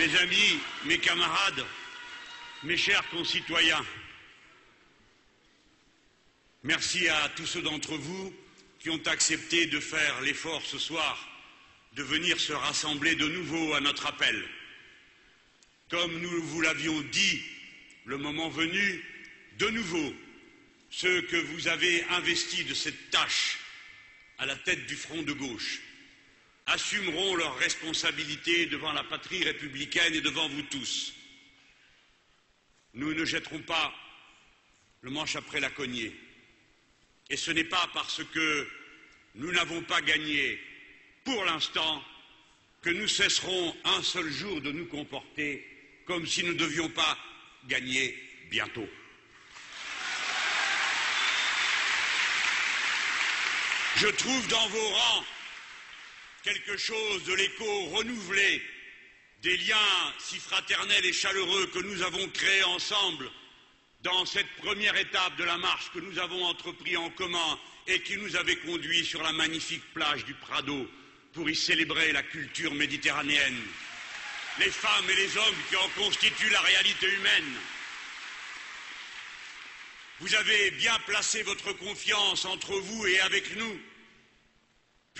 Mes amis, mes camarades, mes chers concitoyens, merci à tous ceux d'entre vous qui ont accepté de faire l'effort ce soir de venir se rassembler de nouveau à notre appel. Comme nous vous l'avions dit le moment venu, de nouveau, ceux que vous avez investis de cette tâche à la tête du front de gauche assumeront leurs responsabilités devant la patrie républicaine et devant vous tous. Nous ne jetterons pas le manche après la cognée. Et ce n'est pas parce que nous n'avons pas gagné pour l'instant que nous cesserons un seul jour de nous comporter comme si nous ne devions pas gagner bientôt. Je trouve dans vos rangs quelque chose de l'écho renouvelé des liens si fraternels et chaleureux que nous avons créés ensemble dans cette première étape de la marche que nous avons entrepris en commun et qui nous avait conduit sur la magnifique plage du Prado pour y célébrer la culture méditerranéenne, les femmes et les hommes qui en constituent la réalité humaine. Vous avez bien placé votre confiance entre vous et avec nous,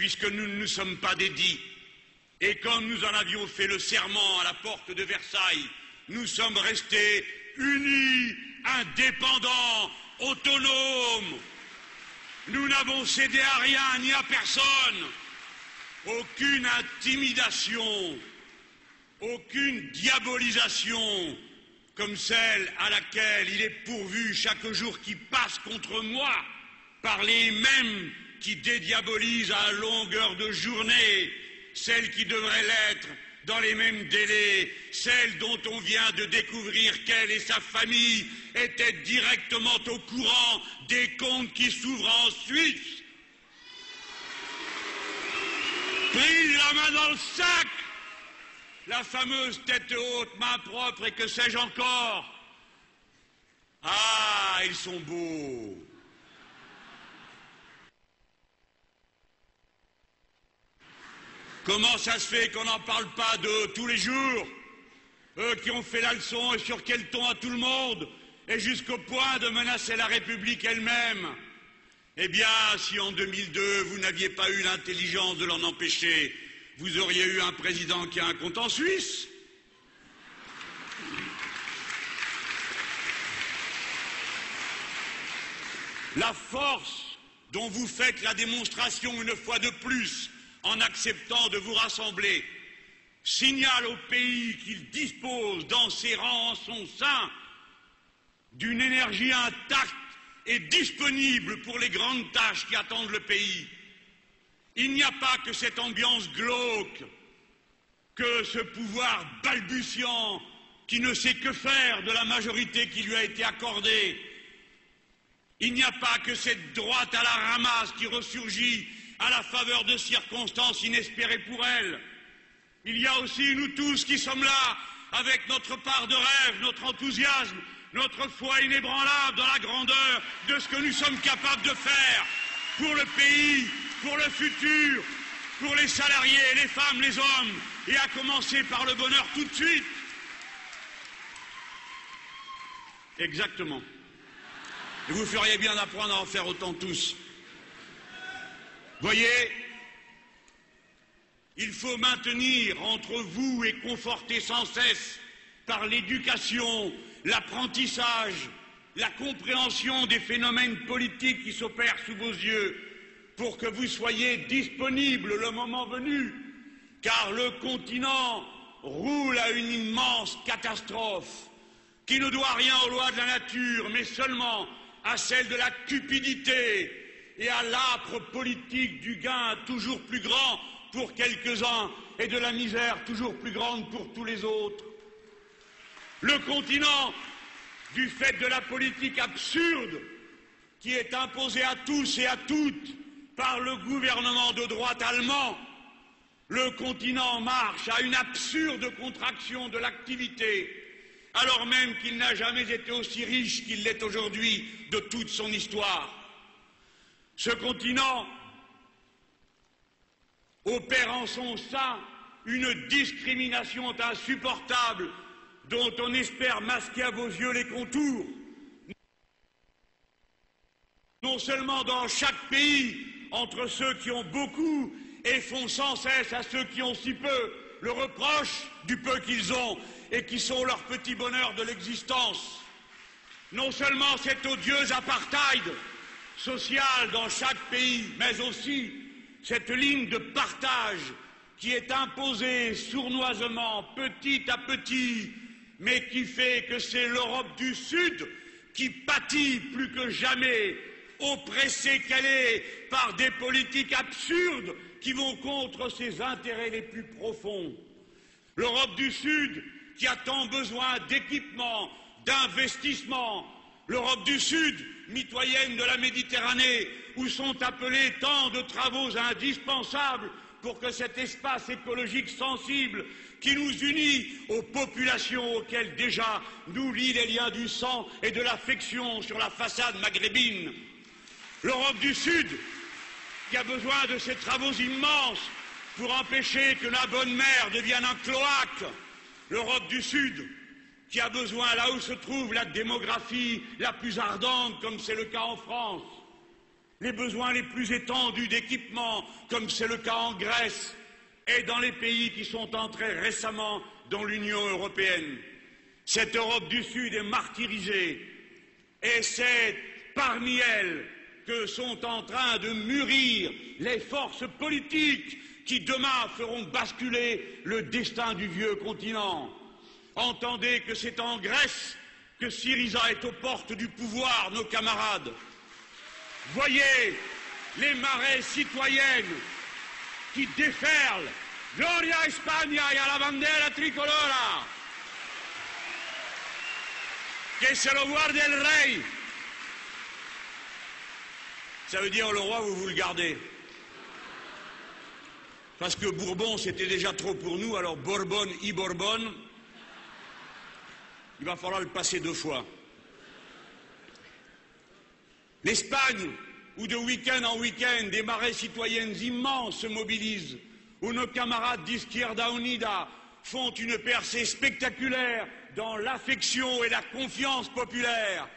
puisque nous ne nous sommes pas dédits. Et comme nous en avions fait le serment à la porte de Versailles, nous sommes restés unis, indépendants, autonomes. Nous n'avons cédé à rien ni à personne. Aucune intimidation, aucune diabolisation comme celle à laquelle il est pourvu chaque jour qui passe contre moi par les mêmes qui dédiabolisent à longueur de journée, celle qui devrait l'être dans les mêmes délais, celle dont on vient de découvrir qu'elle et sa famille étaient directement au courant des comptes qui s'ouvrent en Suisse. Prise la main dans le sac, la fameuse tête haute, main propre et que sais-je encore. Ah, ils sont beaux. Comment ça se fait qu'on n'en parle pas de tous les jours? Eux qui ont fait la leçon et sur quel ton à tout le monde, et jusqu'au point de menacer la République elle-même. Eh bien, si en 2002 vous n'aviez pas eu l'intelligence de l'en empêcher, vous auriez eu un président qui a un compte en Suisse. La force dont vous faites la démonstration une fois de plus en acceptant de vous rassembler, signale au pays qu'il dispose dans ses rangs en son sein d'une énergie intacte et disponible pour les grandes tâches qui attendent le pays. Il n'y a pas que cette ambiance glauque, que ce pouvoir balbutiant qui ne sait que faire de la majorité qui lui a été accordée. Il n'y a pas que cette droite à la ramasse qui ressurgit à la faveur de circonstances inespérées pour elle. Il y a aussi nous tous qui sommes là, avec notre part de rêve, notre enthousiasme, notre foi inébranlable dans la grandeur de ce que nous sommes capables de faire pour le pays, pour le futur, pour les salariés, les femmes, les hommes, et à commencer par le bonheur tout de suite. Exactement. Et vous feriez bien d'apprendre à en faire autant tous. Voyez, il faut maintenir entre vous et conforter sans cesse par l'éducation, l'apprentissage, la compréhension des phénomènes politiques qui s'opèrent sous vos yeux, pour que vous soyez disponibles le moment venu, car le continent roule à une immense catastrophe qui ne doit rien aux lois de la nature, mais seulement à celle de la cupidité, et à l'âpre politique du gain toujours plus grand pour quelques-uns et de la misère toujours plus grande pour tous les autres. Le continent, du fait de la politique absurde qui est imposée à tous et à toutes par le gouvernement de droite allemand, le continent marche à une absurde contraction de l'activité, alors même qu'il n'a jamais été aussi riche qu'il l'est aujourd'hui de toute son histoire. Ce continent opère en son sein une discrimination insupportable dont on espère masquer à vos yeux les contours. Non seulement dans chaque pays, entre ceux qui ont beaucoup et font sans cesse à ceux qui ont si peu le reproche du peu qu'ils ont et qui sont leur petit bonheur de l'existence. Non seulement cet odieux apartheid social dans chaque pays, mais aussi cette ligne de partage qui est imposée sournoisement, petit à petit, mais qui fait que c'est l'Europe du Sud qui pâtit plus que jamais, oppressée qu'elle est par des politiques absurdes qui vont contre ses intérêts les plus profonds. L'Europe du Sud qui a tant besoin d'équipements, d'investissements. L'Europe du Sud, mitoyenne de la Méditerranée, où sont appelés tant de travaux indispensables pour que cet espace écologique sensible qui nous unit aux populations auxquelles déjà nous lient les liens du sang et de l'affection sur la façade maghrébine. L'Europe du Sud, qui a besoin de ces travaux immenses pour empêcher que la bonne mer devienne un cloaque. L'Europe du Sud, qui a besoin, là où se trouve la démographie la plus ardente, comme c'est le cas en France, les besoins les plus étendus d'équipement, comme c'est le cas en Grèce, et dans les pays qui sont entrés récemment dans l'Union européenne. Cette Europe du Sud est martyrisée, et c'est parmi elles que sont en train de mûrir les forces politiques qui demain feront basculer le destin du vieux continent. Entendez que c'est en Grèce que Syriza est aux portes du pouvoir, nos camarades. Voyez les marais citoyennes qui déferlent. Gloria España y a la bandera tricolora. Que se lo guarde el rey. Ça veut dire le roi, vous vous le gardez. Parce que Bourbon, c'était déjà trop pour nous, alors Bourbon, i Bourbon, il va falloir le passer deux fois. L'Espagne, où de week-end en week-end, des marées citoyennes immenses se mobilisent, où nos camarades d'Izquierda Unida font une percée spectaculaire dans l'affection et la confiance populaire,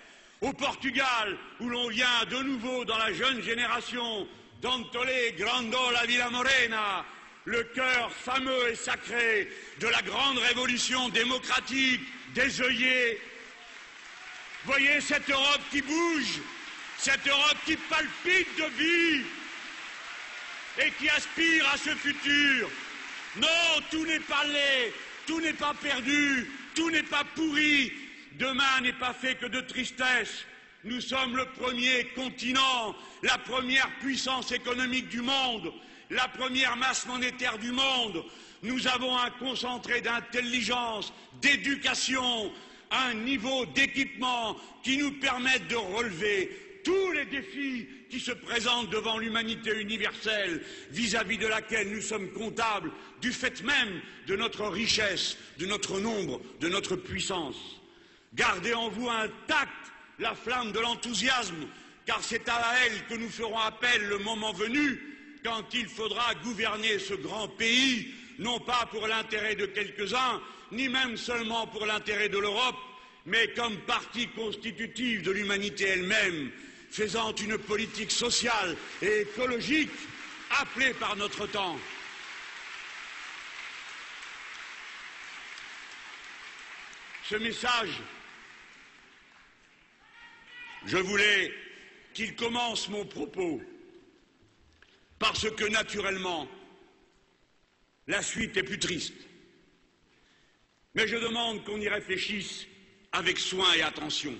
au Portugal, où l'on vient de nouveau dans la jeune génération d'Antolé Grandola Villa Morena, le cœur fameux et sacré de la grande révolution démocratique des œillets. Voyez cette Europe qui bouge, cette Europe qui palpite de vie et qui aspire à ce futur. Non, tout n'est pas laid, tout n'est pas perdu, tout n'est pas pourri, Demain n'est pas fait que de tristesse. Nous sommes le premier continent, la première puissance économique du monde, la première masse monétaire du monde. Nous avons un concentré d'intelligence, d'éducation, un niveau d'équipement qui nous permettent de relever tous les défis qui se présentent devant l'humanité universelle, vis-à-vis de laquelle nous sommes comptables du fait même de notre richesse, de notre nombre, de notre puissance. Gardez en vous intacte la flamme de l'enthousiasme, car c'est à elle que nous ferons appel le moment venu, quand il faudra gouverner ce grand pays, non pas pour l'intérêt de quelques-uns, ni même seulement pour l'intérêt de l'Europe, mais comme partie constitutive de l'humanité elle-même, faisant une politique sociale et écologique appelée par notre temps. Ce message je voulais qu'il commence mon propos parce que naturellement, la suite est plus triste. Mais je demande qu'on y réfléchisse avec soin et attention.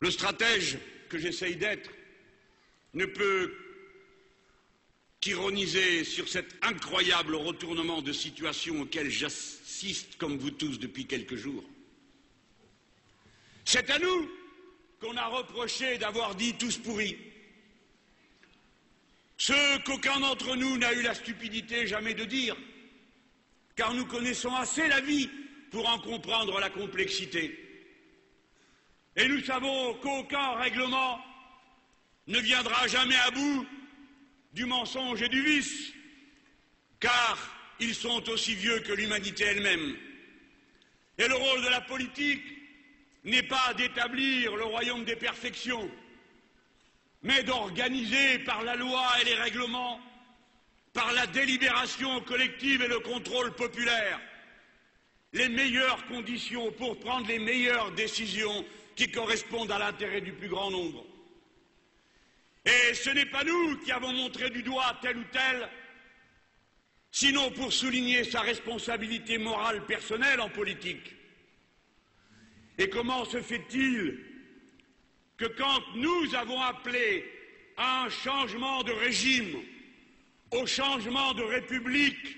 Le stratège que j'essaye d'être ne peut qu'ironiser sur cet incroyable retournement de situation auquel j'assiste comme vous tous depuis quelques jours. C'est à nous qu'on a reproché d'avoir dit tous pourris. Ce qu'aucun d'entre nous n'a eu la stupidité jamais de dire, car nous connaissons assez la vie pour en comprendre la complexité. Et nous savons qu'aucun règlement ne viendra jamais à bout du mensonge et du vice. car ils sont aussi vieux que l'humanité elle-même. Et le rôle de la politique n'est pas d'établir le royaume des perfections, mais d'organiser par la loi et les règlements, par la délibération collective et le contrôle populaire, les meilleures conditions pour prendre les meilleures décisions qui correspondent à l'intérêt du plus grand nombre. Et ce n'est pas nous qui avons montré du doigt tel ou tel, sinon pour souligner sa responsabilité morale personnelle en politique. Et comment se fait-il que quand nous avons appelé à un changement de régime, au changement de république,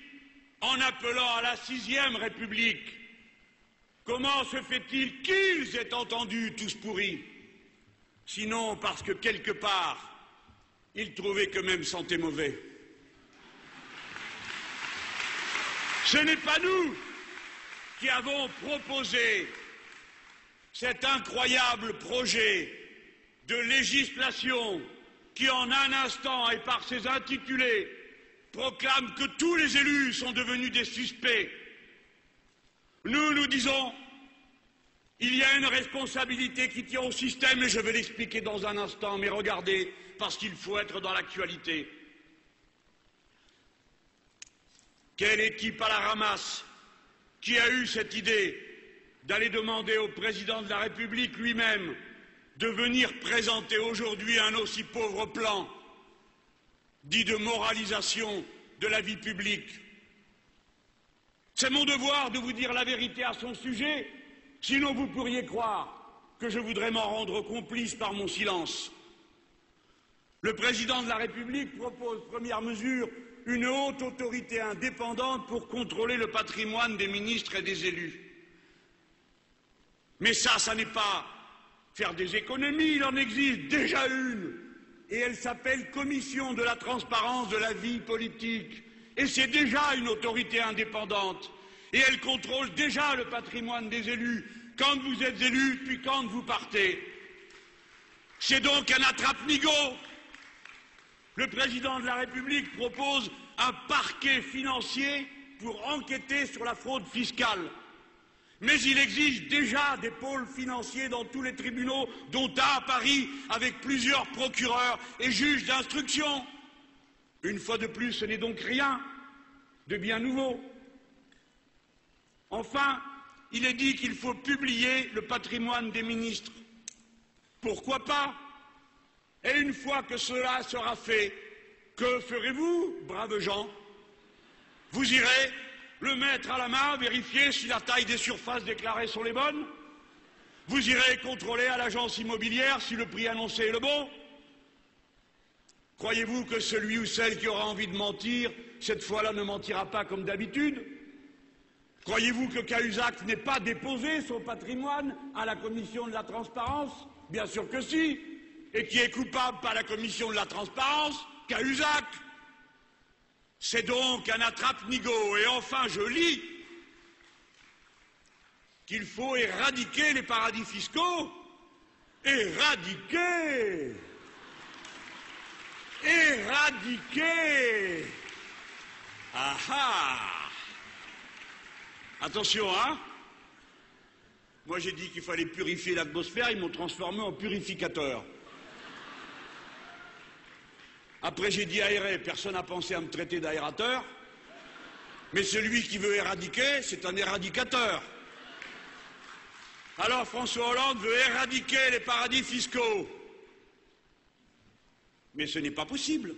en appelant à la sixième république, comment se fait-il qu'ils aient entendu tous pourris? Sinon parce que quelque part, ils trouvaient qu'eux-mêmes sentaient mauvais. Ce n'est pas nous qui avons proposé cet incroyable projet de législation qui en un instant et par ses intitulés proclame que tous les élus sont devenus des suspects. Nous, nous disons, il y a une responsabilité qui tient au système et je vais l'expliquer dans un instant, mais regardez, parce qu'il faut être dans l'actualité. Quelle équipe à la ramasse qui a eu cette idée d'aller demander au président de la République lui-même de venir présenter aujourd'hui un aussi pauvre plan dit de moralisation de la vie publique. C'est mon devoir de vous dire la vérité à son sujet, sinon vous pourriez croire que je voudrais m'en rendre complice par mon silence. Le président de la République propose, première mesure, une haute autorité indépendante pour contrôler le patrimoine des ministres et des élus. Mais ça, ça n'est pas faire des économies, il en existe déjà une, et elle s'appelle Commission de la transparence de la vie politique, et c'est déjà une autorité indépendante, et elle contrôle déjà le patrimoine des élus, quand vous êtes élu, puis quand vous partez. C'est donc un attrape-nigo. Le président de la République propose un parquet financier pour enquêter sur la fraude fiscale. Mais il existe déjà des pôles financiers dans tous les tribunaux, dont un à Paris, avec plusieurs procureurs et juges d'instruction. Une fois de plus, ce n'est donc rien de bien nouveau. Enfin, il est dit qu'il faut publier le patrimoine des ministres. Pourquoi pas? Et une fois que cela sera fait, que ferez-vous, braves gens? Vous irez le mettre à la main, vérifier si la taille des surfaces déclarées sont les bonnes. Vous irez contrôler à l'agence immobilière si le prix annoncé est le bon. Croyez-vous que celui ou celle qui aura envie de mentir, cette fois-là ne mentira pas comme d'habitude? Croyez-vous que Cahuzac n'ait pas déposé son patrimoine à la commission de la transparence? Bien sûr que si. Et qui est coupable par la commission de la transparence? Cahuzac. C'est donc un attrape-nigo. Et enfin, je lis qu'il faut éradiquer les paradis fiscaux. Éradiquer Éradiquer Ah ah Attention, hein Moi j'ai dit qu'il fallait purifier l'atmosphère, ils m'ont transformé en purificateur. Après j'ai dit aérer, personne n'a pensé à me traiter d'aérateur. Mais celui qui veut éradiquer, c'est un éradicateur. Alors François Hollande veut éradiquer les paradis fiscaux. Mais ce n'est pas possible.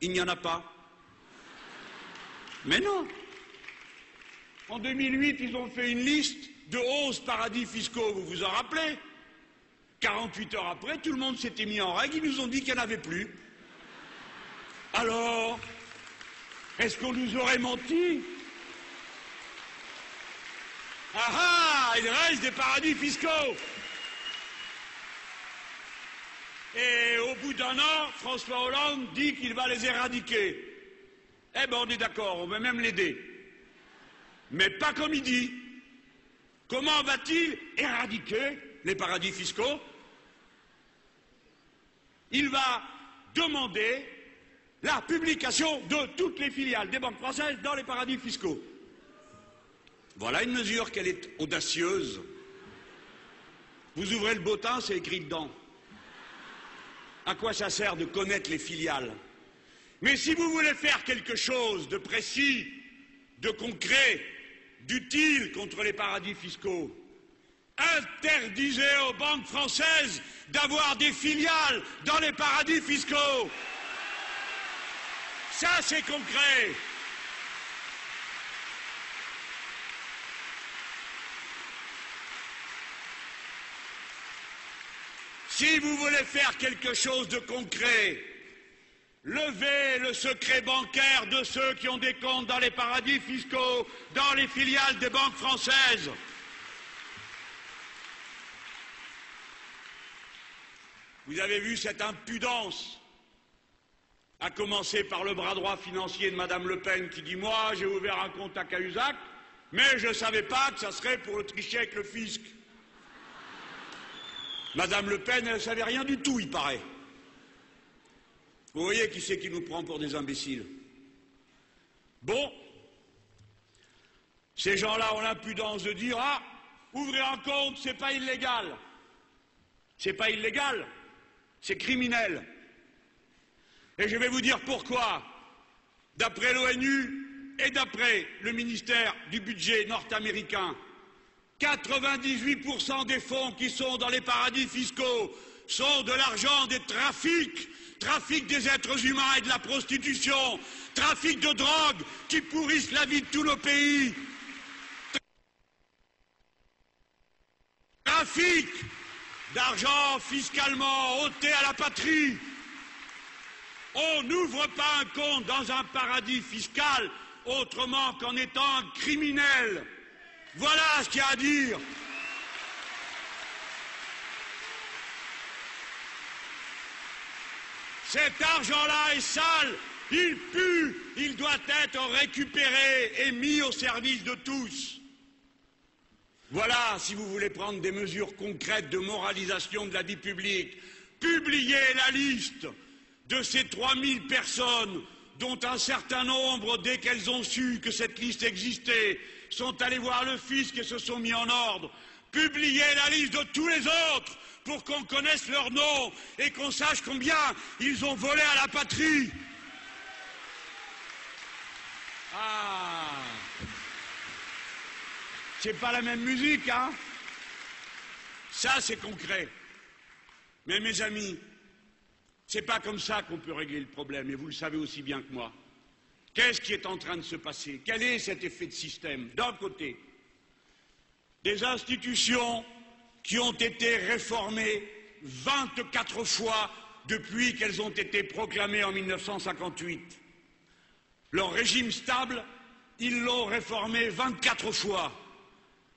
Il n'y en a pas. Mais non. En 2008, ils ont fait une liste de 11 paradis fiscaux, vous vous en rappelez? 48 heures après, tout le monde s'était mis en règle, ils nous ont dit qu'il n'y en avait plus. Alors, est-ce qu'on nous aurait menti Ah ah, il reste des paradis fiscaux Et au bout d'un an, François Hollande dit qu'il va les éradiquer. Eh bien, on est d'accord, on va même l'aider mais pas comme il dit. Comment va-t-il éradiquer les paradis fiscaux? Il va demander la publication de toutes les filiales des banques françaises dans les paradis fiscaux. Voilà une mesure qu'elle est audacieuse. Vous ouvrez le bottin, c'est écrit dedans. À quoi ça sert de connaître les filiales? Mais si vous voulez faire quelque chose de précis, de concret, d'utile contre les paradis fiscaux, interdisez aux banques françaises d'avoir des filiales dans les paradis fiscaux. Ça, c'est concret. Si vous voulez faire quelque chose de concret, levez le secret bancaire de ceux qui ont des comptes dans les paradis fiscaux, dans les filiales des banques françaises. Vous avez vu cette impudence, à commencer par le bras droit financier de Madame Le Pen qui dit Moi, j'ai ouvert un compte à Cahuzac, mais je ne savais pas que ça serait pour le tricher avec le fisc. Madame Le Pen, elle ne savait rien du tout, il paraît. Vous voyez qui c'est qui nous prend pour des imbéciles Bon, ces gens-là ont l'impudence de dire Ah, ouvrir un compte, c'est pas illégal. C'est pas illégal, c'est criminel. Et je vais vous dire pourquoi. D'après l'ONU et d'après le ministère du budget nord-américain, 98% des fonds qui sont dans les paradis fiscaux sont de l'argent des trafics, trafic des êtres humains et de la prostitution, trafic de drogue qui pourrissent la vie de tous nos pays, trafic d'argent fiscalement ôté à la patrie. On n'ouvre pas un compte dans un paradis fiscal autrement qu'en étant criminel. Voilà ce qu'il y a à dire. Cet argent-là est sale, il pue, il doit être récupéré et mis au service de tous. Voilà, si vous voulez prendre des mesures concrètes de moralisation de la vie publique, publiez la liste de ces 3000 personnes dont un certain nombre, dès qu'elles ont su que cette liste existait, sont allés voir le fisc et se sont mis en ordre. Publiez la liste de tous les autres pour qu'on connaisse leur nom et qu'on sache combien ils ont volé à la patrie. Ah C'est pas la même musique, hein? Ça, c'est concret. Mais mes amis, c'est pas comme ça qu'on peut régler le problème, et vous le savez aussi bien que moi. Qu'est-ce qui est en train de se passer? Quel est cet effet de système? D'un côté, des institutions qui ont été réformées 24 fois depuis qu'elles ont été proclamées en 1958. Leur régime stable, ils l'ont réformé 24 fois,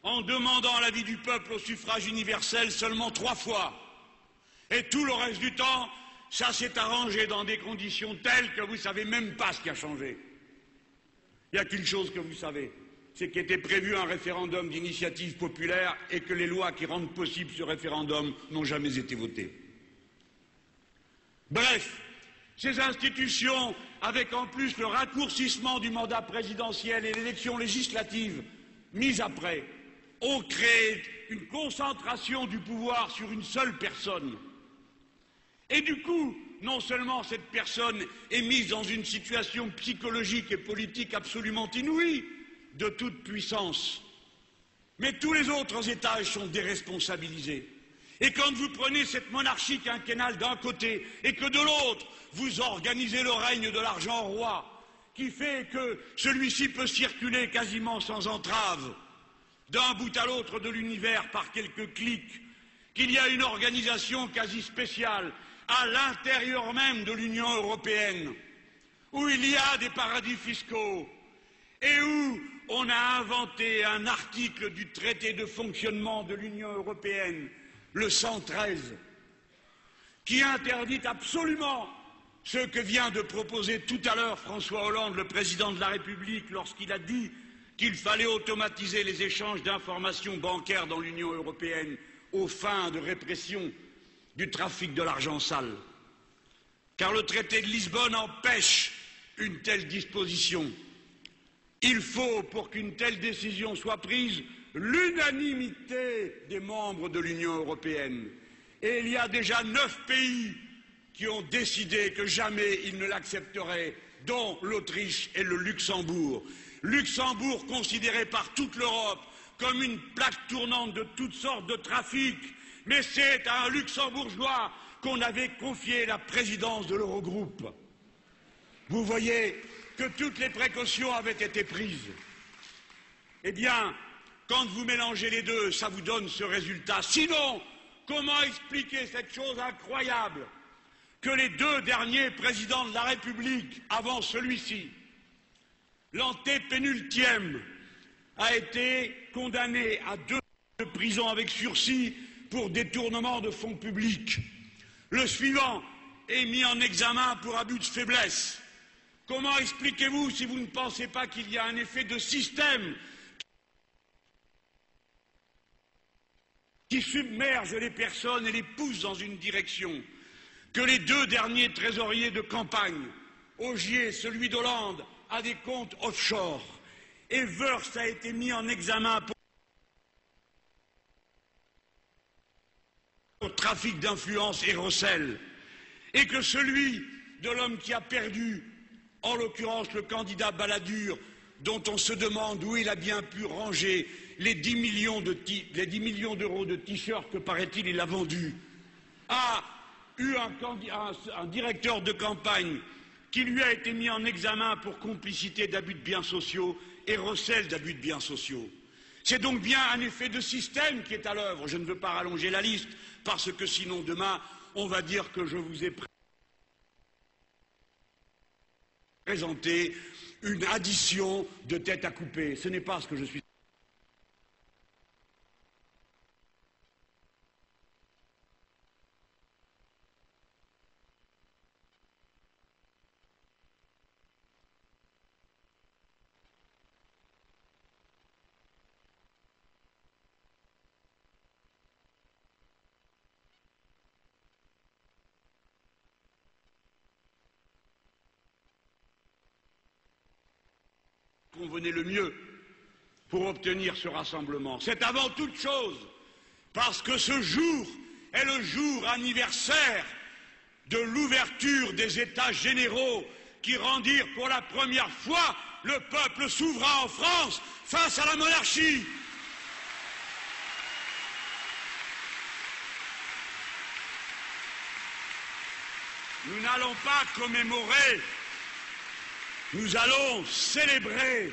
en demandant l'avis du peuple au suffrage universel seulement trois fois. Et tout le reste du temps, ça s'est arrangé dans des conditions telles que vous ne savez même pas ce qui a changé. Il n'y a qu'une chose que vous savez, c'est qu'il était prévu un référendum d'initiative populaire et que les lois qui rendent possible ce référendum n'ont jamais été votées. Bref, ces institutions, avec en plus le raccourcissement du mandat présidentiel et l'élection législative mise après, ont créé une concentration du pouvoir sur une seule personne. Et du coup, non seulement cette personne est mise dans une situation psychologique et politique absolument inouïe, de toute puissance, mais tous les autres étages sont déresponsabilisés. Et quand vous prenez cette monarchie quinquennale d'un côté et que de l'autre, vous organisez le règne de l'argent roi, qui fait que celui-ci peut circuler quasiment sans entrave, d'un bout à l'autre de l'univers par quelques clics, qu'il y a une organisation quasi spéciale à l'intérieur même de l'Union européenne, où il y a des paradis fiscaux et où on a inventé un article du traité de fonctionnement de l'Union européenne, le 113, qui interdit absolument ce que vient de proposer tout à l'heure François Hollande, le président de la République, lorsqu'il a dit qu'il fallait automatiser les échanges d'informations bancaires dans l'Union européenne aux fins de répression du trafic de l'argent sale. car le traité de Lisbonne empêche une telle disposition. Il faut, pour qu'une telle décision soit prise, l'unanimité des membres de l'Union européenne. Et il y a déjà neuf pays qui ont décidé que jamais ils ne l'accepteraient, dont l'Autriche et le Luxembourg. Luxembourg considéré par toute l'Europe comme une plaque tournante de toutes sortes de trafics, mais c'est à un luxembourgeois qu'on avait confié la présidence de l'Eurogroupe. Vous voyez que toutes les précautions avaient été prises. Eh bien, quand vous mélangez les deux, ça vous donne ce résultat. Sinon, comment expliquer cette chose incroyable que les deux derniers présidents de la République, avant celui-ci, l'antépénultième, a été condamné à deux ans de prison avec sursis pour détournement de fonds publics. Le suivant est mis en examen pour abus de faiblesse. Comment expliquez-vous si vous ne pensez pas qu'il y a un effet de système qui submerge les personnes et les pousse dans une direction que les deux derniers trésoriers de campagne, Augier, celui d'Hollande, a des comptes offshore et Wurst a été mis en examen pour trafic d'influence et recel, et que celui de l'homme qui a perdu, en l'occurrence le candidat Balladur, dont on se demande où il a bien pu ranger les 10 millions d'euros de t-shirts que, paraît-il, il a vendus, a eu un, un directeur de campagne qui lui a été mis en examen pour complicité d'abus de biens sociaux et recel d'abus de biens sociaux. C'est donc bien un effet de système qui est à l'œuvre. Je ne veux pas rallonger la liste, parce que sinon demain, on va dire que je vous ai présenté une addition de têtes à couper. Ce n'est pas ce que je suis. Convenait le mieux pour obtenir ce rassemblement. C'est avant toute chose parce que ce jour est le jour anniversaire de l'ouverture des États généraux qui rendirent pour la première fois le peuple souverain en France face à la monarchie. Nous n'allons pas commémorer nous allons célébrer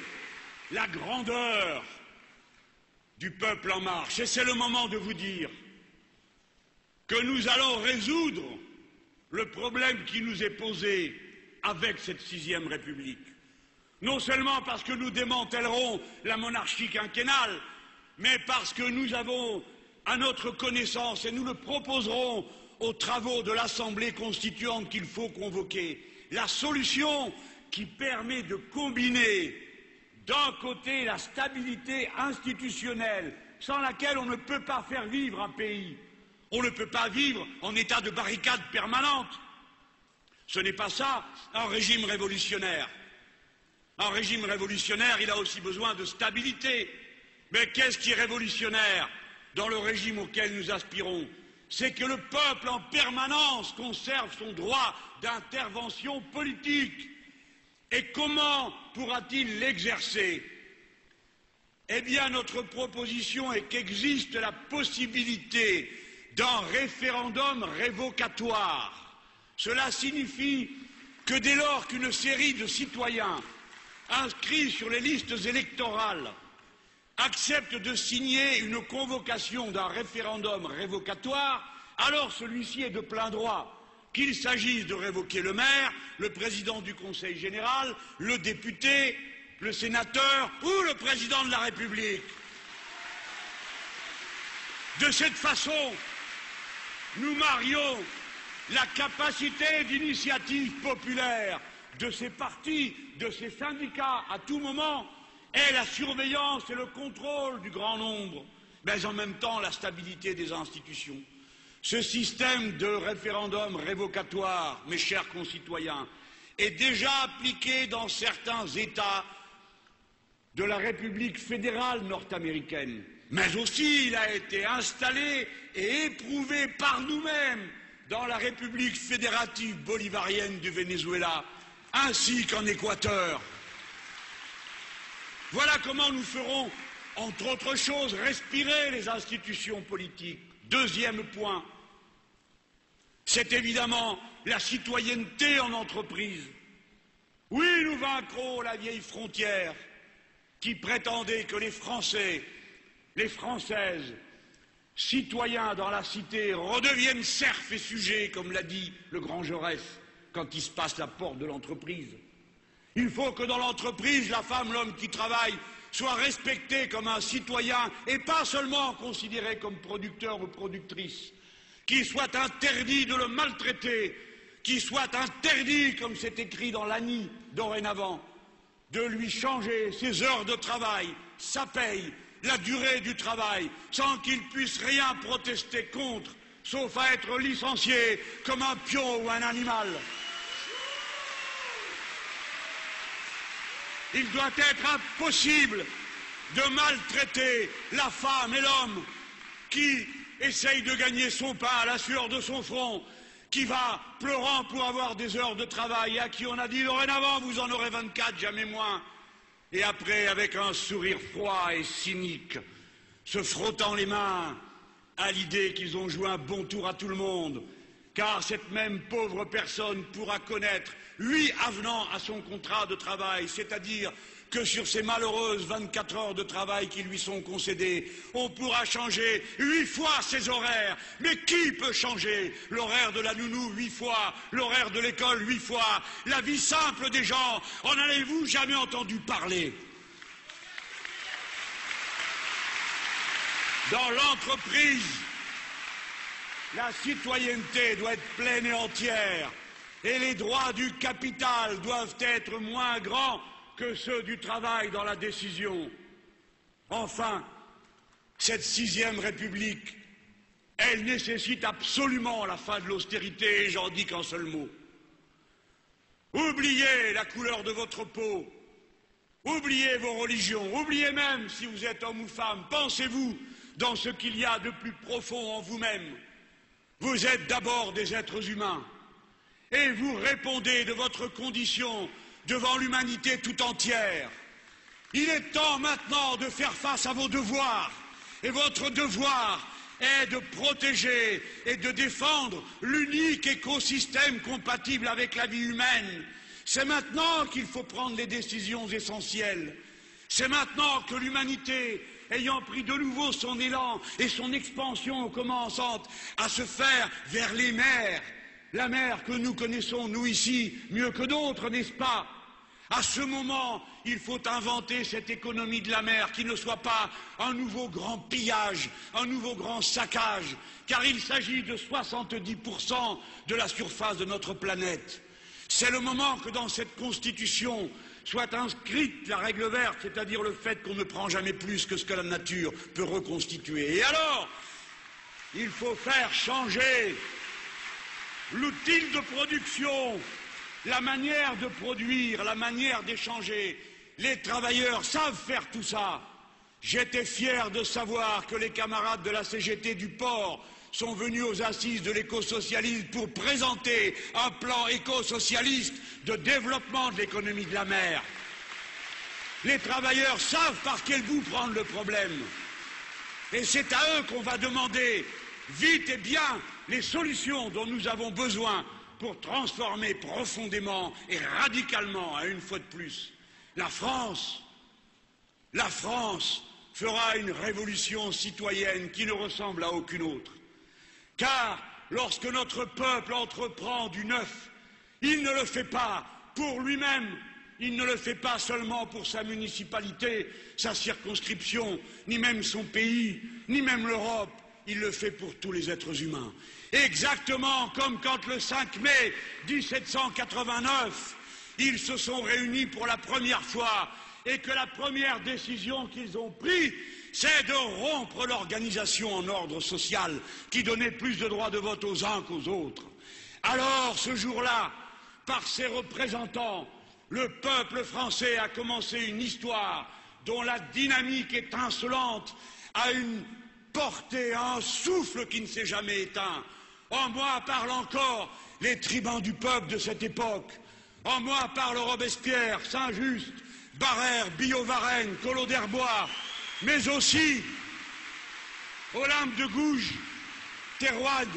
la grandeur du peuple en marche. Et c'est le moment de vous dire que nous allons résoudre le problème qui nous est posé avec cette sixième République. Non seulement parce que nous démantèlerons la monarchie quinquennale, mais parce que nous avons à notre connaissance, et nous le proposerons aux travaux de l'Assemblée constituante qu'il faut convoquer, la solution qui permet de combiner d'un côté la stabilité institutionnelle sans laquelle on ne peut pas faire vivre un pays. On ne peut pas vivre en état de barricade permanente. Ce n'est pas ça un régime révolutionnaire. Un régime révolutionnaire, il a aussi besoin de stabilité. Mais qu'est-ce qui est révolutionnaire dans le régime auquel nous aspirons? C'est que le peuple en permanence conserve son droit d'intervention politique. Et comment pourra-t-il l'exercer? Eh bien, notre proposition est qu'existe la possibilité d'un référendum révocatoire. Cela signifie que dès lors qu'une série de citoyens inscrits sur les listes électorales acceptent de signer une convocation d'un référendum révocatoire, alors celui-ci est de plein droit qu'il s'agisse de révoquer le maire, le président du Conseil général, le député, le sénateur ou le président de la République. De cette façon, nous marions la capacité d'initiative populaire de ces partis, de ces syndicats à tout moment, et la surveillance et le contrôle du grand nombre, mais en même temps la stabilité des institutions. Ce système de référendum révocatoire, mes chers concitoyens, est déjà appliqué dans certains États de la République fédérale nord-américaine, mais aussi il a été installé et éprouvé par nous-mêmes dans la République fédérative bolivarienne du Venezuela, ainsi qu'en Équateur. Voilà comment nous ferons, entre autres choses, respirer les institutions politiques. Deuxième point, c'est évidemment la citoyenneté en entreprise. Oui, nous vaincrons la vieille frontière qui prétendait que les Français, les Françaises, citoyens dans la cité, redeviennent serfs et sujets, comme l'a dit le grand Jaurès quand il se passe la porte de l'entreprise. Il faut que dans l'entreprise, la femme, l'homme qui travaille soit respecté comme un citoyen et pas seulement considéré comme producteur ou productrice, qu'il soit interdit de le maltraiter, qu'il soit interdit, comme c'est écrit dans l'ANI dorénavant, de lui changer ses heures de travail, sa paye, la durée du travail, sans qu'il puisse rien protester contre, sauf à être licencié comme un pion ou un animal. Il doit être impossible de maltraiter la femme et l'homme qui essaye de gagner son pain à la sueur de son front, qui va pleurant pour avoir des heures de travail, à qui on a dit dorénavant vous en aurez 24, jamais moins, et après avec un sourire froid et cynique, se frottant les mains à l'idée qu'ils ont joué un bon tour à tout le monde, car cette même pauvre personne pourra connaître huit avenants à son contrat de travail, c'est-à-dire que sur ces malheureuses 24 heures de travail qui lui sont concédées, on pourra changer huit fois ses horaires. Mais qui peut changer l'horaire de la nounou huit fois, l'horaire de l'école huit fois, la vie simple des gens? En avez-vous jamais entendu parler? Dans l'entreprise, la citoyenneté doit être pleine et entière, et les droits du capital doivent être moins grands que ceux du travail dans la décision. Enfin, cette sixième République, elle nécessite absolument la fin de l'austérité, et j'en dis qu'un seul mot. Oubliez la couleur de votre peau, oubliez vos religions, oubliez même si vous êtes homme ou femme, pensez-vous dans ce qu'il y a de plus profond en vous-même. Vous êtes d'abord des êtres humains, et vous répondez de votre condition devant l'humanité tout entière. Il est temps maintenant de faire face à vos devoirs. Et votre devoir est de protéger et de défendre l'unique écosystème compatible avec la vie humaine. C'est maintenant qu'il faut prendre les décisions essentielles. C'est maintenant que l'humanité, ayant pris de nouveau son élan et son expansion commençant à se faire vers les mers, la mer que nous connaissons, nous ici, mieux que d'autres, n'est-ce pas? À ce moment, il faut inventer cette économie de la mer qui ne soit pas un nouveau grand pillage, un nouveau grand saccage, car il s'agit de 70% de la surface de notre planète. C'est le moment que dans cette constitution soit inscrite la règle verte, c'est-à-dire le fait qu'on ne prend jamais plus que ce que la nature peut reconstituer. Et alors, il faut faire changer l'outil de production, la manière de produire, la manière d'échanger. Les travailleurs savent faire tout ça. J'étais fier de savoir que les camarades de la CGT du port sont venus aux assises de l'écosocialisme pour présenter un plan écosocialiste de développement de l'économie de la mer. Les travailleurs savent par quel bout prendre le problème. Et c'est à eux qu'on va demander vite et bien les solutions dont nous avons besoin pour transformer profondément et radicalement, à une fois de plus, la France. La France fera une révolution citoyenne qui ne ressemble à aucune autre. Car lorsque notre peuple entreprend du neuf, il ne le fait pas pour lui-même, il ne le fait pas seulement pour sa municipalité, sa circonscription, ni même son pays, ni même l'Europe, il le fait pour tous les êtres humains. Exactement comme quand le 5 mai 1789, ils se sont réunis pour la première fois et que la première décision qu'ils ont prise, c'est de rompre l'organisation en ordre social qui donnait plus de droits de vote aux uns qu'aux autres. Alors, ce jour-là, par ses représentants, le peuple français a commencé une histoire dont la dynamique étincelante a une portée, un souffle qui ne s'est jamais éteint. En moi parlent encore les tribuns du peuple de cette époque. En moi parlent Robespierre, Saint-Just, Barrère, Billot-Varenne, Collot d'Herbois, mais aussi Olympe de Gouges, Terroide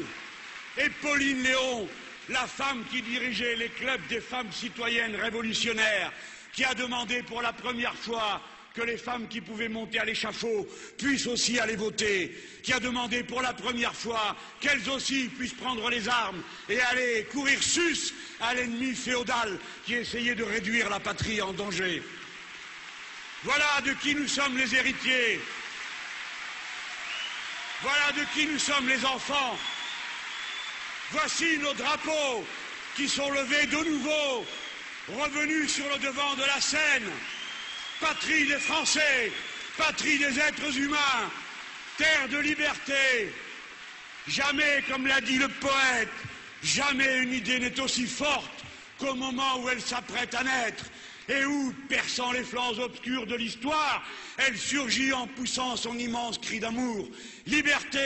et Pauline Léon, la femme qui dirigeait les clubs des femmes citoyennes révolutionnaires, qui a demandé pour la première fois que les femmes qui pouvaient monter à l'échafaud puissent aussi aller voter, qui a demandé pour la première fois qu'elles aussi puissent prendre les armes et aller courir sus à l'ennemi féodal qui essayait de réduire la patrie en danger. Voilà de qui nous sommes les héritiers. Voilà de qui nous sommes les enfants. Voici nos drapeaux qui sont levés de nouveau, revenus sur le devant de la scène. Patrie des Français, patrie des êtres humains, terre de liberté. Jamais, comme l'a dit le poète, jamais une idée n'est aussi forte qu'au moment où elle s'apprête à naître et où, perçant les flancs obscurs de l'histoire, elle surgit en poussant son immense cri d'amour. Liberté